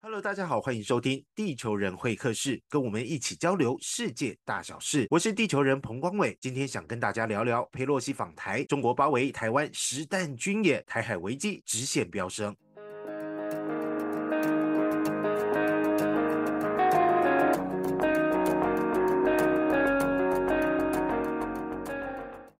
Hello，大家好，欢迎收听地球人会客室，跟我们一起交流世界大小事。我是地球人彭光伟，今天想跟大家聊聊佩洛西访台，中国包围台湾实弹军演，台海危机直线飙升。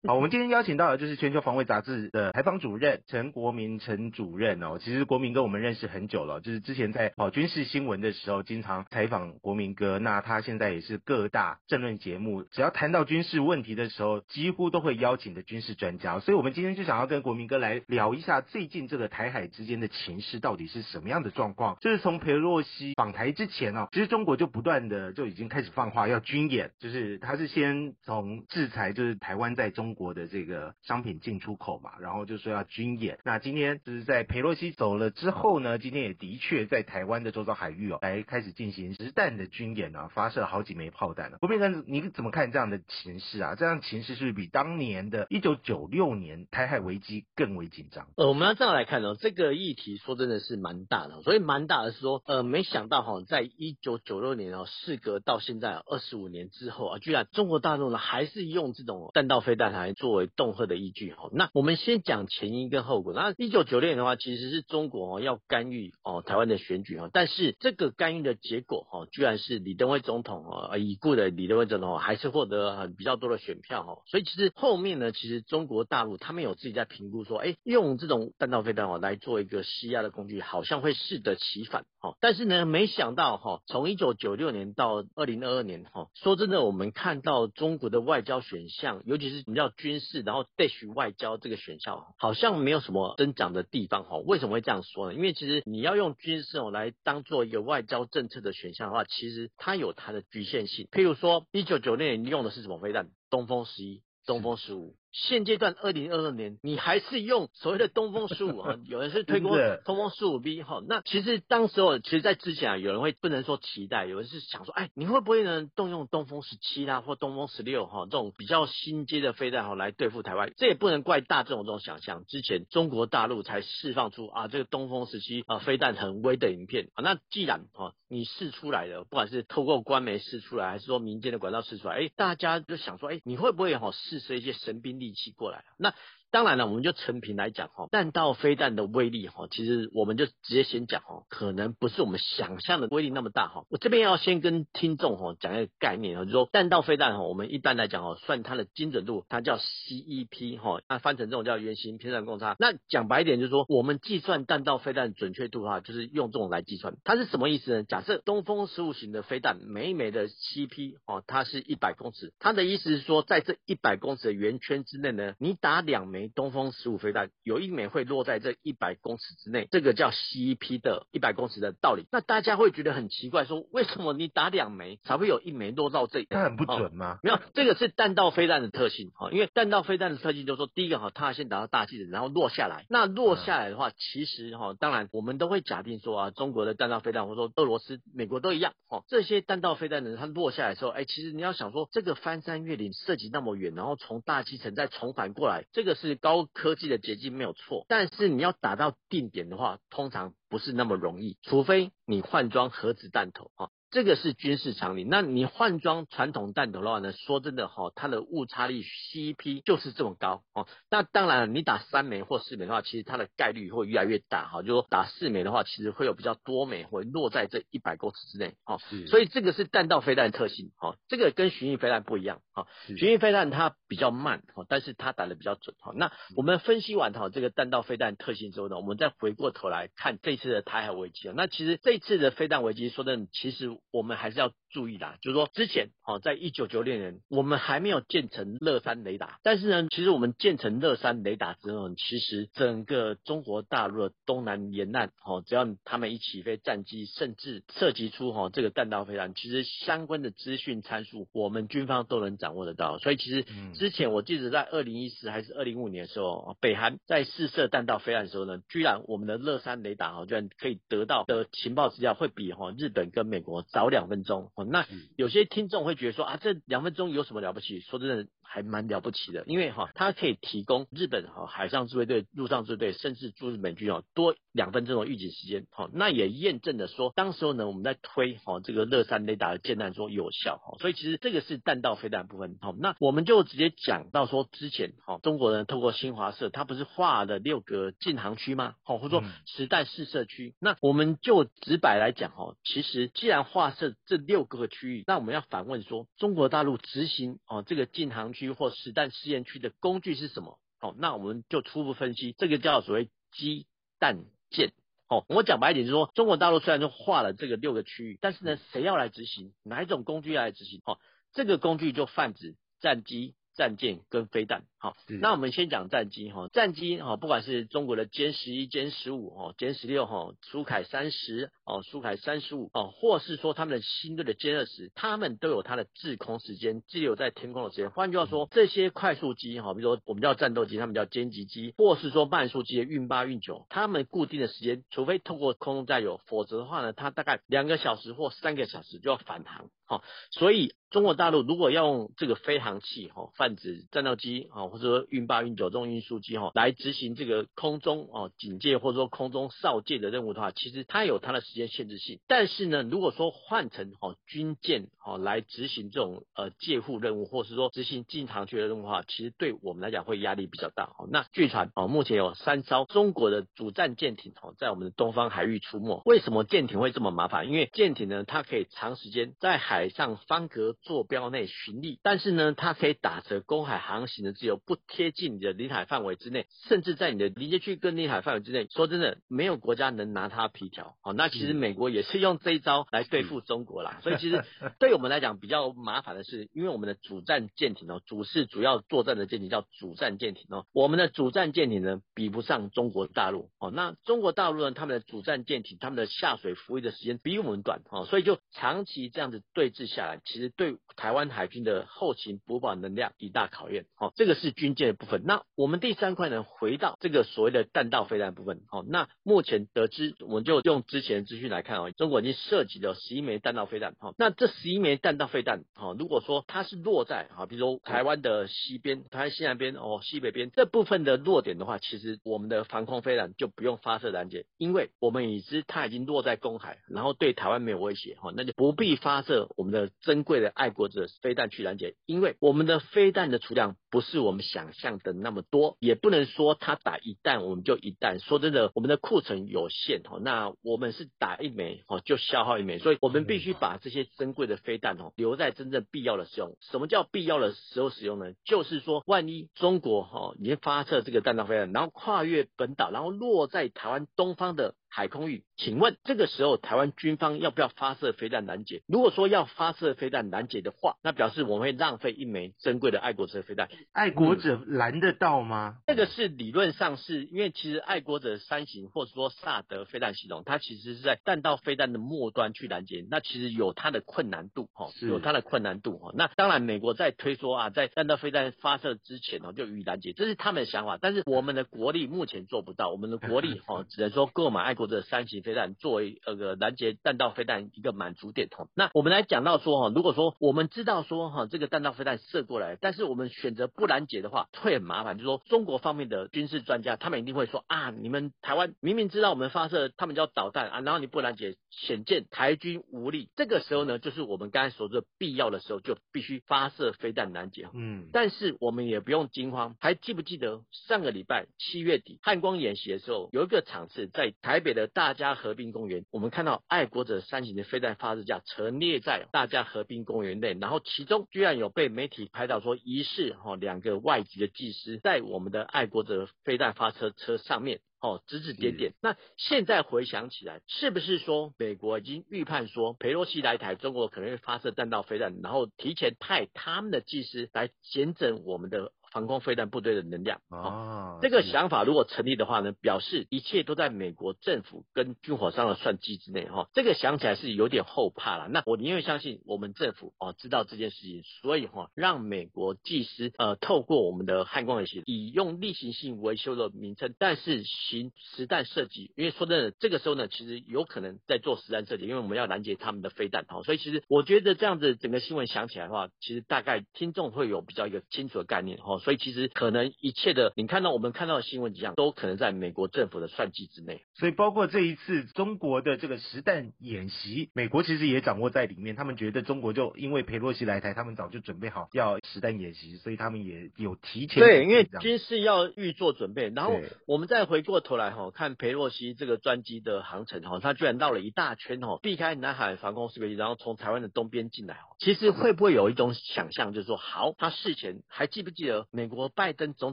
好，我们今天邀请到的就是全球防卫杂志的采访主任陈国民陈主任哦。其实国民跟我们认识很久了，就是之前在跑军事新闻的时候，经常采访国民哥。那他现在也是各大政论节目，只要谈到军事问题的时候，几乎都会邀请的军事专家。所以，我们今天就想要跟国民哥来聊一下最近这个台海之间的情势到底是什么样的状况。就是从佩洛西访台之前哦，其实中国就不断的就已经开始放话要军演，就是他是先从制裁，就是台湾在中。国的这个商品进出口嘛，然后就说要军演。那今天就是在佩洛西走了之后呢，今天也的确在台湾的周遭海域哦，来开始进行实弹的军演啊，发射了好几枚炮弹了。不变成，你怎么看这样的情势啊？这样情势是不是比当年的一九九六年台海危机更为紧张？呃，我们要这样来看哦，这个议题说真的是蛮大的，所以蛮大的是说，呃，没想到哈，在一九九六年哦，事隔到现在二十五年之后啊，居然中国大陆呢还是用这种弹道飞弹作为恫吓的依据。哈，那我们先讲前因跟后果。那一九九六年的话，其实是中国哦要干预哦台湾的选举。哈，但是这个干预的结果哈，居然是李登辉总统哦已故的李登辉总统还是获得很比较多的选票。哈，所以其实后面呢，其实中国大陆他们有自己在评估说，哎，用这种弹道飞弹哦来做一个施压的工具，好像会适得其反。哈，但是呢，没想到哈，从一九九六年到二零二二年哈，说真的，我们看到中国的外交选项，尤其是比较军事。然后对许外交这个选项好像没有什么增长的地方哈，为什么会这样说呢？因为其实你要用军事哦来当做一个外交政策的选项的话，其实它有它的局限性。譬如说，一九九六年你用的是什么飞弹？东风十一、东风十五。现阶段二零二二年，你还是用所谓的东风十五哈，有人是推过东风十五 B 哈。那其实当时候，其实在之前啊，有人会不能说期待，有人是想说，哎，你会不会能动用东风十七啦或东风十六哈这种比较新阶的飞弹哈来对付台湾？这也不能怪大众这种想象。之前中国大陆才释放出啊这个东风十七啊飞弹很威的影片啊。那既然哈你试出来的，不管是透过官媒试出来，还是说民间的管道试出来，哎，大家就想说，哎，你会不会哈试出一些神兵利器过来那当然了，我们就成品来讲哈，弹道飞弹的威力哈，其实我们就直接先讲哈，可能不是我们想象的威力那么大哈。我这边要先跟听众哈讲一个概念哈，就说弹道飞弹哈，我们一般来讲哦，算它的精准度，它叫 CEP 哈，那翻成这种叫圆形偏差共差。那讲白一点就是说，我们计算弹道飞弹准确度的话，就是用这种来计算。它是什么意思呢？假设东风十五型的飞弹每一枚的 CP 哦，它是一百公尺，它的意思是说，在这一百公尺的圆圈之内呢，你打两枚。东风十五飞弹有一枚会落在这一百公尺之内，这个叫 CEP 的一百公尺的道理。那大家会觉得很奇怪，说为什么你打两枚才会有一枚落到这？它很不准吗？没有，这个是弹道飞弹的特性哈。因为弹道飞弹的特性就是说，第一个哈，它先打到大气层，然后落下来。那落下来的话，其实哈，当然我们都会假定说啊，中国的弹道飞弹或者说俄罗斯、美国都一样哈。这些弹道飞弹呢，它落下来的时候，哎，其实你要想说，这个翻山越岭涉及那么远，然后从大气层再重返过来，这个是是高科技。的捷径没有错，但是你要打到定点的话，通常不是那么容易，除非你换装核子弹头啊。这个是军事常理。那你换装传统弹头的话呢？说真的哈，它的误差率 CP 就是这么高哦。那当然，你打三枚或四枚的话，其实它的概率会越来越大哈。就说打四枚的话，其实会有比较多枚会落在这一百公尺之内哦。所以这个是弹道飞弹特性哈。这个跟巡弋飞弹不一样哈。巡弋飞弹它比较慢哦，但是它打的比较准哈。那我们分析完哈这个弹道飞弹特性之后呢，我们再回过头来看这次的台海危机啊。那其实这次的飞弹危机，说真的，其实。我们还是要注意的，就是说之前哦，在一九九六年，我们还没有建成乐山雷达，但是呢，其实我们建成乐山雷达之后，其实整个中国大陆的东南沿岸哦，只要他们一起飞战机，甚至涉及出哈这个弹道飞弹，其实相关的资讯参数，我们军方都能掌握得到。所以其实之前我记得在二零一四还是二零五年的时候，北韩在试射弹道飞弹的时候呢，居然我们的乐山雷达哈居然可以得到的情报资料会比哈日本跟美国。早两分钟。哦，那有些听众会觉得说啊，这两分钟有什么了不起？说真的。还蛮了不起的，因为哈，它可以提供日本哈海上自卫队、陆上自卫队，甚至驻日本军哦多两分钟的预警时间。好，那也验证了说，当时候呢我们在推哈这个乐山雷达的箭弹说有效哈，所以其实这个是弹道飞弹部分。好，那我们就直接讲到说之前哈中国人透过新华社，他不是画了六个禁航区吗？好，或者说实弹试射区。那我们就直白来讲哈，其实既然画设这六个区域，那我们要反问说，中国大陆执行哦这个禁航。区或实弹试验区的工具是什么？好，那我们就初步分析，这个叫所谓机弹舰。好，我讲白一点，就是说，中国大陆虽然就划了这个六个区域，但是呢，谁要来执行？哪一种工具要来执行？好，这个工具就泛指战机。战舰跟飞弹，好，那我们先讲战机哈，战机哈，不管是中国的歼十一、歼十五、哦、歼十六、哈、苏凯三十、哦、苏凯三十五、哦，或是说他们的新队的歼二十，他们都有它的滞空时间，滞留在天空的时间。换句话说，这些快速机哈，比如说我们叫战斗机，他们叫歼击机，或是说慢速机的运八、运九，他们固定的时间，除非透过空中加油，否则的话呢，它大概两个小时或三个小时就要返航。好，所以中国大陆如果要用这个飞行器，哈，泛指战斗机，或者说运八、运九这种运输机，哈，来执行这个空中哦警戒或者说空中哨戒的任务的话，其实它有它的时间限制性。但是呢，如果说换成哦军舰，哦来执行这种呃戒护任务，或是说执行进航区的任务的话，其实对我们来讲会压力比较大。哦，那据传哦，目前有三艘中国的主战舰艇哦在我们的东方海域出没。为什么舰艇会这么麻烦？因为舰艇呢，它可以长时间在海上方格坐标内巡历，但是呢，它可以打着公海航行的自由，不贴近你的领海范围之内，甚至在你的临界区跟领海范围之内。说真的，没有国家能拿它皮条。好，那其实美国也是用这一招来对付中国啦。所以其实 对我们来讲比较麻烦的是，因为我们的主战舰艇哦，主是主要作战的舰艇叫主战舰艇哦，我们的主战舰艇呢比不上中国大陆哦。那中国大陆呢，他们的主战舰艇他们的下水服役的时间比我们短哦，所以就长期这样子对。峙下来，其实对台湾海军的后勤补保能量一大考验。哦，这个是军舰的部分。那我们第三块呢，回到这个所谓的弹道飞弹部分。好，那目前得知，我们就用之前资讯来看哦，中国已经涉及了十一枚弹道飞弹。好，那这十一枚弹道飞弹，好，如果说它是落在好，比如台湾的西边、台湾西南边哦、西北边这部分的落点的话，其实我们的防空飞弹就不用发射拦截，因为我们已知它已经落在公海，然后对台湾没有威胁。好，那就不必发射。我们的珍贵的爱国者飞弹去拦截，因为我们的飞弹的储量不是我们想象的那么多，也不能说他打一弹我们就一弹。说真的，我们的库存有限哦，那我们是打一枚哦就消耗一枚，所以我们必须把这些珍贵的飞弹哦留在真正必要的使用。什么叫必要的时候使用呢？就是说，万一中国哈已经发射这个弹道飞弹，然后跨越本岛，然后落在台湾东方的。海空域，请问这个时候台湾军方要不要发射飞弹拦截？如果说要发射飞弹拦截的话，那表示我们会浪费一枚珍贵的爱国者飞弹。爱国者拦得到吗？这个是理论上是因为其实爱国者三型或者说萨德飞弹系统，它其实是在弹道飞弹的末端去拦截，那其实有它的困难度哈，有它的困难度哈。那当然美国在推说啊，在弹道飞弹发射之前哦就予以拦截，这是他们的想法，但是我们的国力目前做不到，我们的国力哦 只能说购买爱国。者三型飞弹作为那个拦截弹道飞弹一个满足点哈，那我们来讲到说哈，如果说我们知道说哈这个弹道飞弹射过来，但是我们选择不拦截的话，会很麻烦。就说中国方面的军事专家，他们一定会说啊，你们台湾明明知道我们发射他们叫导弹啊，然后你不拦截，显见台军无力。这个时候呢，就是我们刚才所说的必要的时候，就必须发射飞弹拦截。嗯，但是我们也不用惊慌，还记不记得上个礼拜七月底汉光演习的时候，有一个场次在台北的。大家河滨公园，我们看到爱国者三型的飞弹发射架陈列在大家河滨公园内，然后其中居然有被媒体拍到说疑似哈两个外籍的技师在我们的爱国者飞弹发射车上面。哦，指指点点。那现在回想起来，是不是说美国已经预判说佩洛西来台，中国可能会发射弹道飞弹，然后提前派他们的技师来检整我们的防空飞弹部队的能量。哦，这个想法如果成立的话呢，表示一切都在美国政府跟军火商的算计之内哈。这个想起来是有点后怕了。那我宁愿相信我们政府哦知道这件事情，所以哈让美国技师呃透过我们的汉光演习，以用例行性维修的名称，但是行实弹射击。因为说真的，这个时候呢，其实有可能在做实弹射击，因为我们要拦截他们的飞弹哈。所以其实我觉得这样子整个新闻想起来的话，其实大概听众会有比较一个清楚的概念哈。所以其实可能一切的你看到我们看到的新闻几样，都可能在美国政府的算计之内。所以包括这一次中国的这个实弹演习，美国其实也掌握在里面。他们觉得中国就因为佩洛西来台，他们早就准备好要实弹演习，所以他们也有提前对，因为军事要预做准备，然后我们再回过头来哈，看佩洛西这个专机的航程哈，他居然绕了一大圈哈，避开南海防空识别区，然后从台湾的东边进来哦。其实会不会有一种想象，就是说，好，他事前还记不记得美国拜登总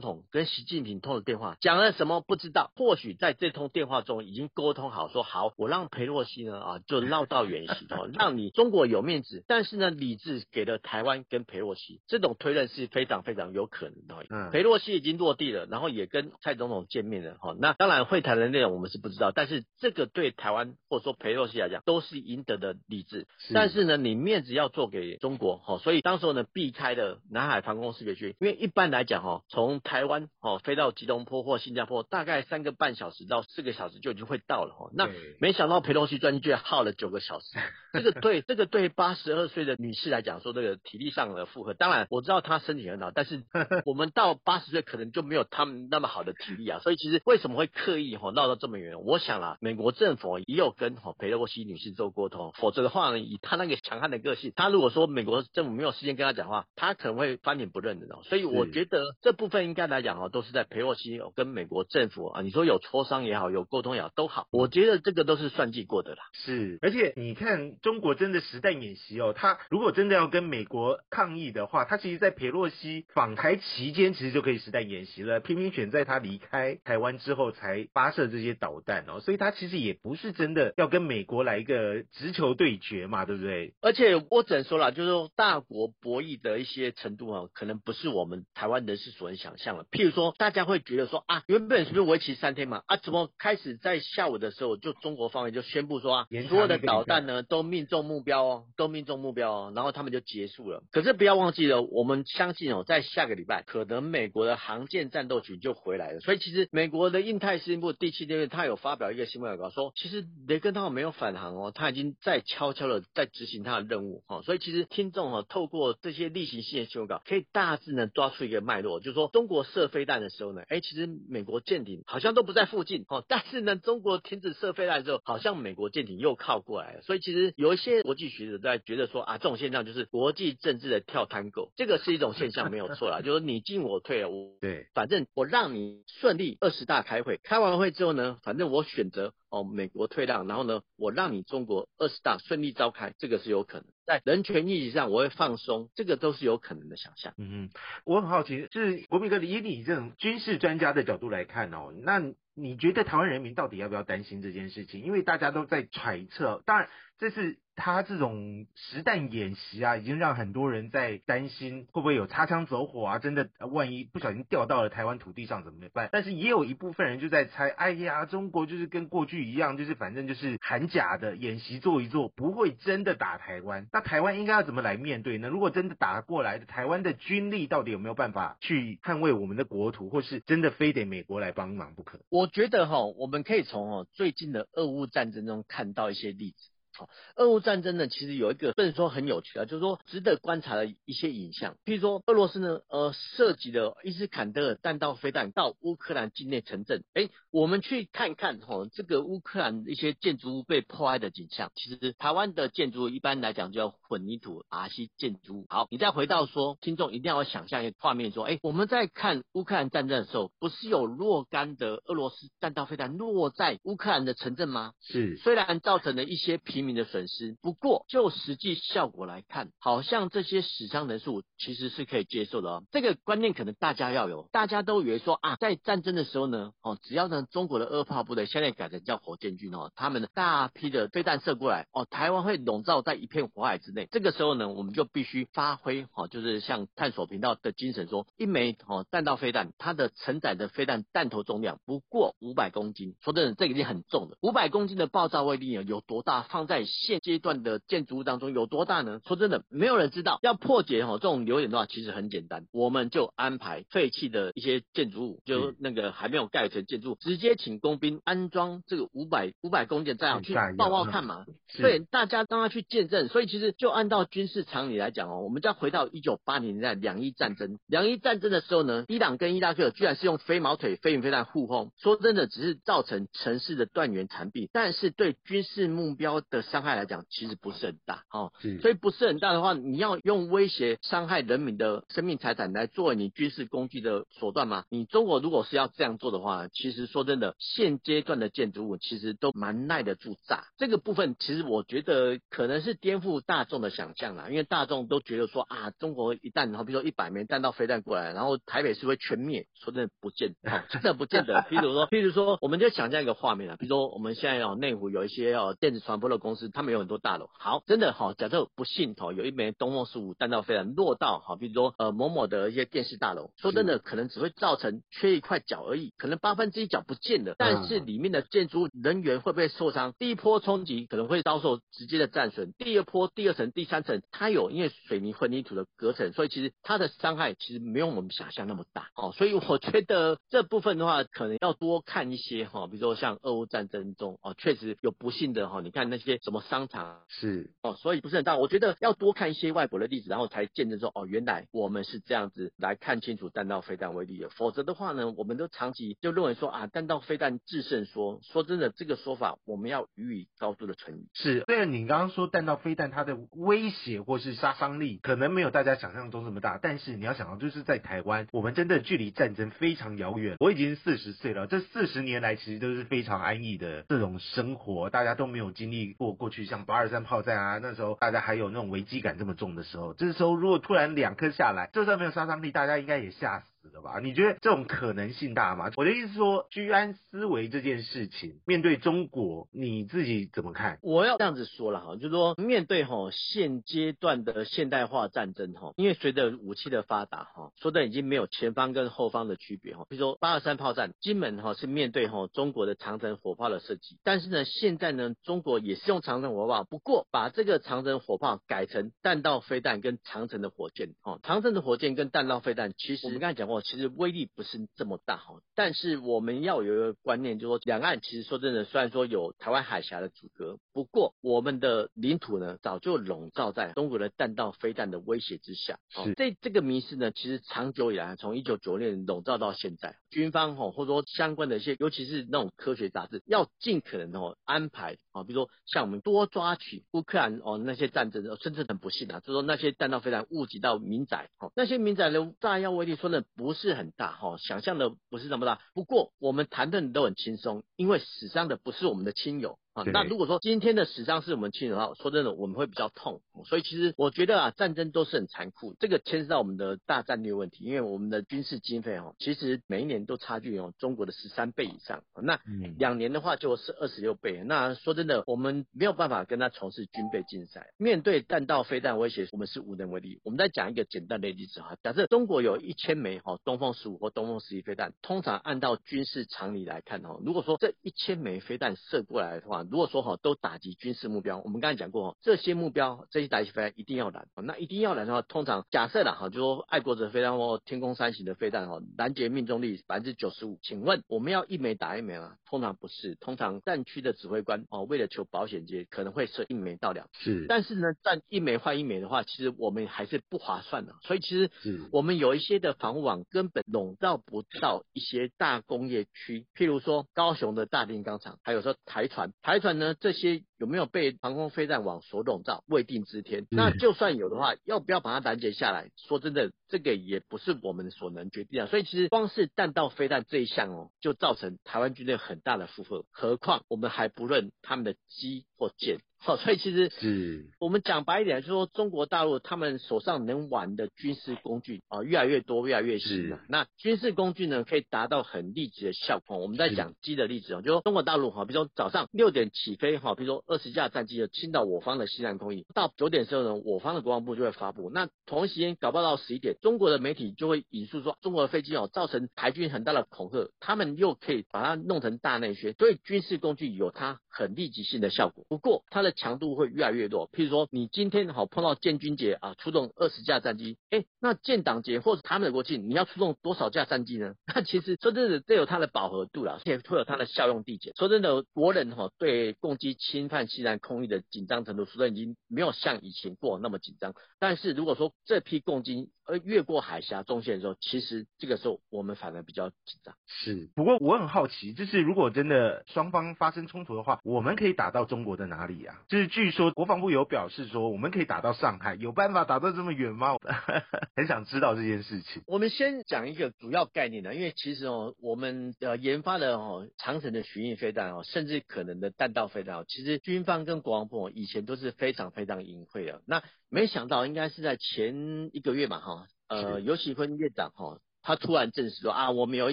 统跟习近平通的电话，讲了什么不知道？或许在这通电话中已经沟通好，说好，我让裴洛西呢啊就绕道远行哦，让你中国有面子，但是呢，理智给了台湾跟裴洛西，这种推论是非常非常有可能的哦。嗯裴洛西已经落地了，然后也跟蔡总统见面了哈。那当然会谈的内容我们是不知道，但是这个对台湾或者说裴洛西来讲都是赢得的理智。但是呢，你面子要做给中国哈，所以当时候呢避开了南海防空识别区，因为一般来讲哦，从台湾哦飞到吉隆坡或新加坡大概三个半小时到四个小时就已经会到了哦。那对没想到裴洛西专机居然耗了九个小时，这个对这个对八十二岁的女士来讲说，这个体力上的负荷，当然我知道她身体很好，但是 我们到八十岁可能就没有他们那么好的体力啊，所以其实为什么会刻意哈绕到这么远？我想啦，美国政府也有跟哈裴洛西女士做沟通，否则的话呢，以她那个强悍的个性，她如果说美国政府没有时间跟她讲话，她可能会翻脸不认的哦。所以我是觉得这部分应该来讲哦，都是在佩洛西哦跟美国政府啊，你说有磋商也好，有沟通也好都好，我觉得这个都是算计过的啦。是，而且你看，中国真的实弹演习哦，他如果真的要跟美国抗议的话，他其实在佩洛西访台期间，其实就可以实弹演习了，偏偏选在他离开台湾之后才发射这些导弹哦，所以他其实也不是真的要跟美国来一个直球对决嘛，对不对？而且我只能说了，就是说大国博弈的一些程度啊，可能不是我们台湾人士所能想象的。譬如说，大家会觉得说啊，原本是不是为期三天嘛？啊，怎么开始在下午的时候，就中国方面就宣布说啊所有的导弹呢都命中目标哦，都命中目标哦，然后他们就结束了。可是不要忘记了，我们相信哦，在下个礼拜，可能美国的航舰战斗群就回来了。所以其实美国的印太司令部第七舰队，他有发表一个新闻稿说，其实雷根号没有返航哦，他已经在悄悄的在执行他的任务哦。所以其实听众哦，透过这些例行性的新闻稿，可以大致呢抓出一个脉络，就是说中国射飞弹的时候呢，哎，其实美国舰艇好像都不在附近哦，但是呢，中国停止射飞弹之后，好像美国舰艇又靠过来了。所以其实有一些国际学者在觉得说啊，这种现象就是国际政治的跳探戈，这个是一种现象没有错啦，就是你进我退，我对，反正我让你顺利二十大开会，开完会之后呢，反正我选择哦美国退让，然后呢，我让你中国二十大顺利召开，这个是有可能。在人权议题上，我会放松，这个都是有可能的想象。嗯，我很好奇，就是国民哥以你这种军事专家的角度来看哦，那你觉得台湾人民到底要不要担心这件事情？因为大家都在揣测，当然这是他这种实弹演习啊，已经让很多人在担心会不会有擦枪走火啊，真的万一不小心掉到了台湾土地上怎么办？但是也有一部分人就在猜，哎呀，中国就是跟过去一样，就是反正就是喊假的演习做一做，不会真的打台湾。那台湾应该要怎么来面对呢？如果真的打过来的，台湾的军力到底有没有办法去捍卫我们的国土，或是真的非得美国来帮忙不可？我觉得哈，我们可以从哦最近的俄乌战争中看到一些例子。好，俄乌战争呢，其实有一个不能说很有趣啊，就是说值得观察的一些影像。譬如说，俄罗斯呢，呃，涉及了伊斯坎德尔弹道飞弹到乌克兰境内城镇。哎，我们去看看哈，这个乌克兰一些建筑物被破坏的景象。其实台湾的建筑物一般来讲叫混凝土 RC 建筑物。好，你再回到说，听众一定要想象一个画面，说，哎，我们在看乌克兰战争的时候，不是有若干的俄罗斯弹道飞弹落在乌克兰的城镇吗？是虽然造成了一些平民的损失。不过就实际效果来看，好像这些死伤人数其实是可以接受的哦。这个观念可能大家要有，大家都以为说啊，在战争的时候呢，哦，只要呢中国的二炮部队现在改成叫火箭军哦，他们的大批的飞弹射过来哦，台湾会笼罩在一片火海之内。这个时候呢，我们就必须发挥哦，就是像探索频道的精神说，一枚哦弹道飞弹，它的承载的飞弹弹头重量不过五百公斤。说真的，这个已经很重了。五百公斤的爆炸威力有多大？放在现阶段的建筑物当中有多大呢？说真的，没有人知道。要破解哦这种流点的话，其实很简单，我们就安排废弃的一些建筑物，就那个还没有盖成建筑，直接请工兵安装这个五百五百公斤炸药去爆爆看嘛。对，大家让他去见证。所以其实就按照军事常理来讲哦，我们就要回到一九八零年代两伊战争。两伊战争的时候呢，伊朗跟伊拉克居然是用飞毛腿飞云飞弹互轰。说真的，只是造成城市的断垣残壁，但是对军事目标的伤害来讲，其实不是很大哦。所以不是很大的话，你要用威胁伤害人民的生命财产来作为你军事工具的手段吗？你中国如果是要这样做的话，其实说真的，现阶段的建筑物其实都蛮耐得住炸。这个部分其实我觉得可能是颠覆大众的想象啦，因为大众都觉得说啊，中国一旦然后比如说一百枚弹道飞弹过来，然后台北是会全灭，说真的不见得，真的不见得。比如说，譬如说，我们就想象一个画面啊，比如说我们现在哦内湖有一些哦电子传播的公司，他们有很多大楼。好，真的好，假设不幸哦有一枚东风十五弹道飞弹落到好，比如说呃某某的一些电视大楼，说真的可能只会造成缺一块角而已，可能八分之一角不见了，但是里面的建筑人员会不会受伤？第一波冲击可能会遭受直接的战损，第二波、第二层、第三层，它有因为水泥混凝土的隔层，所以其实它的伤害其实没有我们想象那么大哦。所以我觉得这部分的话，可能要多看一些哈，比如说像俄乌战争中哦，确实有不幸的哈，你看那些什么商场是哦，所以不是很大。我觉得要多看一些外国的例子，然后才见证说哦，原来我们是这样子来看清楚弹道飞弹威力的。否则的话呢，我们都长期就认为说啊，弹道飞弹制胜说，说真的，这个说法我们要予以高度的存疑。是，虽然你刚刚说弹道飞弹它的威胁或是杀伤力可能没有大家想象中这么大，但是你要想到就是在台湾，我们真的距离战争非常遥远。我已经四十岁了，这四十年来其实都是非常安逸的这种生活，大家都没有经历过过去像八二三炮战啊，那时候大家还有那种危机感这么重的时候，这时候如果突然两颗下来，就算没有杀伤力，大家应该也吓死。的吧？你觉得这种可能性大吗？我的意思说，居安思危这件事情，面对中国，你自己怎么看？我要这样子说了哈，就是说，面对哈现阶段的现代化战争哈，因为随着武器的发达哈，说的已经没有前方跟后方的区别哈。比如说八二三炮战，金门哈是面对哈中国的长城火炮的设计，但是呢，现在呢，中国也是用长城火炮，不过把这个长城火炮改成弹道飞弹跟长城的火箭哦，长城的火箭跟弹道飞弹，其实我们刚才讲过。其实威力不是这么大哈，但是我们要有一个观念，就是说两岸其实说真的，虽然说有台湾海峡的阻隔，不过我们的领土呢早就笼罩在中国的弹道飞弹的威胁之下。是这这个迷失呢，其实长久以来，从一九九六年笼罩到现在，军方哈或者说相关的一些，尤其是那种科学杂志，要尽可能哦安排啊，比如说像我们多抓取乌克兰哦那些战争，甚至很不幸啊，就是说那些弹道飞弹误击到民宅，哦那些民宅的炸药威力，说呢不是很大哈，想象的不是那么大。不过我们谈的都很轻松，因为死伤的不是我们的亲友。啊，那如果说今天的死伤是我们亲人的话，说真的，我们会比较痛。所以其实我觉得啊，战争都是很残酷，这个牵涉到我们的大战略问题，因为我们的军事经费哦，其实每一年都差距哦中国的十三倍以上。那两年的话就是二十六倍。那说真的，我们没有办法跟他从事军备竞赛。面对弹道飞弹威胁，我们是无能为力。我们再讲一个简单的例子哈，假设中国有一千枚哈东风十五或东风十一飞弹，通常按照军事常理来看哦，如果说这一千枚飞弹射过来的话，如果说哈都打击军事目标，我们刚才讲过哈，这些目标这些打击飞弹一定要拦，那一定要拦的话，通常假设了哈，就说爱国者飞弹或天空三型的飞弹哈，拦截命中率百分之九十五。请问我们要一枚打一枚吗？通常不是，通常战区的指挥官哦，为了求保险节，可能会射一枚到两。是，但是呢，战一枚换一枚的话，其实我们还是不划算的。所以其实我们有一些的防护网根本笼罩不到一些大工业区，譬如说高雄的大炼钢厂，还有说台船，台船呢。这些有没有被航空飞弹网所笼罩，未定之天。那就算有的话，要不要把它拦截下来？说真的，这个也不是我们所能决定的。所以其实光是弹道飞弹这一项哦，就造成台湾军队很大的负荷。何况我们还不论他们的机或舰。好，所以其实是我们讲白一点，就是说中国大陆他们手上能玩的军事工具啊，越来越多，越来越新了。那军事工具呢，可以达到很立即的效果。我们在讲机的例子哦，就说中国大陆哈，比如说早上六点起飞哈，比如说二十架战机就侵到我方的西南空域，到九点时候呢，我方的国防部就会发布。那同一时间搞不到十一点，中国的媒体就会引述说，中国的飞机哦，造成台军很大的恐吓，他们又可以把它弄成大内宣，所以军事工具有它很立即性的效果。不过它的强度会越来越弱。譬如说，你今天好碰到建军节啊，出动二十架战机，哎，那建党节或者他们的国庆，你要出动多少架战机呢？那其实说真的，这有它的饱和度了，而且会有它的效用递减。说真的，国人哈对攻击侵犯西南空域的紧张程度，虽然已经没有像以前过那么紧张。但是如果说这批共军呃越过海峡中线的时候，其实这个时候我们反而比较紧张。是，不过我很好奇，就是如果真的双方发生冲突的话，我们可以打到中国的哪里呀？就是据说国防部有表示说，我们可以打到上海，有办法打到这么远吗？很想知道这件事情。我们先讲一个主要概念呢，因为其实哦，我们呃研发的哦长城的巡弋飞弹哦，甚至可能的弹道飞弹哦，其实军方跟国防部以前都是非常非常隐晦的。那没想到应该是在前一个月嘛哈，呃尤喜坤院长哈。他突然证实说啊，我们有一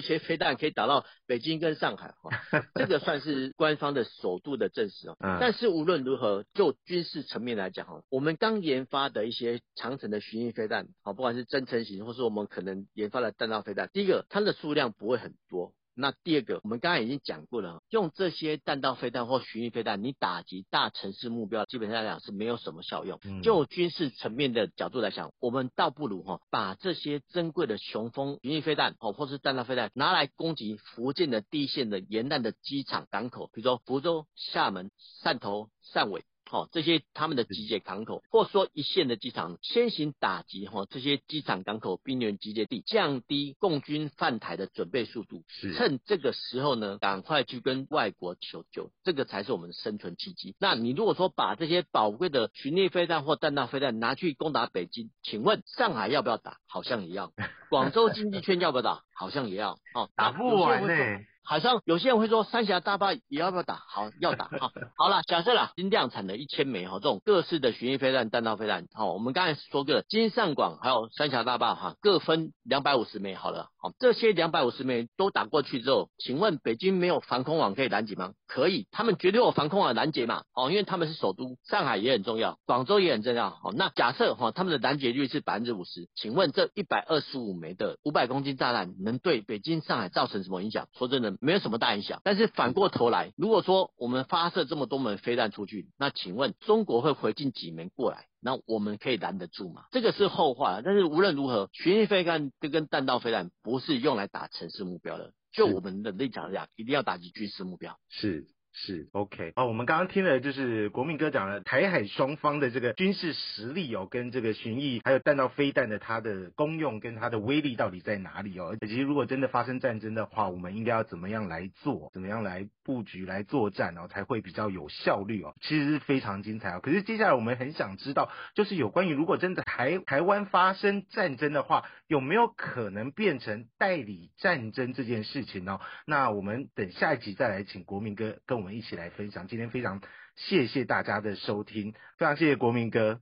些飞弹可以打到北京跟上海，哈，这个算是官方的首度的证实哦。但是无论如何，就军事层面来讲哈，我们刚研发的一些长城的巡弋飞弹，好，不管是增程型，或是我们可能研发的弹道飞弹，第一个它的数量不会很多。那第二个，我们刚才已经讲过了，用这些弹道飞弹或巡弋飞弹，你打击大城市目标，基本上来讲是没有什么效用。就军事层面的角度来讲，我们倒不如哈，把这些珍贵的雄风巡弋飞弹哦，或是弹道飞弹拿来攻击福建的第一线的沿岸的机场港口，比如说福州、厦门、汕头、汕尾。哦，这些他们的集结港口，或者说一线的机场，先行打击哈这些机场港口兵员集结地，降低共军犯台的准备速度。是，趁这个时候呢，赶快去跟外国求救，这个才是我们的生存契机。那你如果说把这些宝贵的巡弋飞弹或弹道飞弹拿去攻打北京，请问上海要不要打？好像也要。广州经济圈要不要打？好像也要。哦，打不完呢。好像有些人会说三峡大坝也要不要打？好，要打 哈。好了，假设啦，新量产的一千枚哈，这种各式的巡弋飞弹、弹道飞弹，好，我们刚才说过了，金上广还有三峡大坝哈，各分两百五十枚，好了，好，这些两百五十枚都打过去之后，请问北京没有防空网可以拦截吗？可以，他们绝对有防空网拦截嘛，哦，因为他们是首都，上海也很重要，广州也很重要，好，那假设哈，他们的拦截率是百分之五十，请问这一百二十五枚的五百公斤炸弹能对北京、上海造成什么影响？说真的，没有什么大影响。但是反过头来，如果说我们发射这么多门飞弹出去，那请问中国会回进几枚过来？那我们可以拦得住吗？这个是后话。但是无论如何，巡弋飞弹这跟弹道飞弹不是用来打城市目标的。就我们的立场讲，一定要打击军事目标。是。是 OK 哦，我们刚刚听了就是国民哥讲了台海双方的这个军事实力哦，跟这个巡弋还有弹道飞弹的它的功用跟它的威力到底在哪里哦？以及如果真的发生战争的话，我们应该要怎么样来做，怎么样来布局来作战哦，才会比较有效率哦？其实是非常精彩哦。可是接下来我们很想知道，就是有关于如果真的台台湾发生战争的话，有没有可能变成代理战争这件事情呢？那我们等下一集再来请国民哥跟。我们一起来分享，今天非常谢谢大家的收听，非常谢谢国民哥。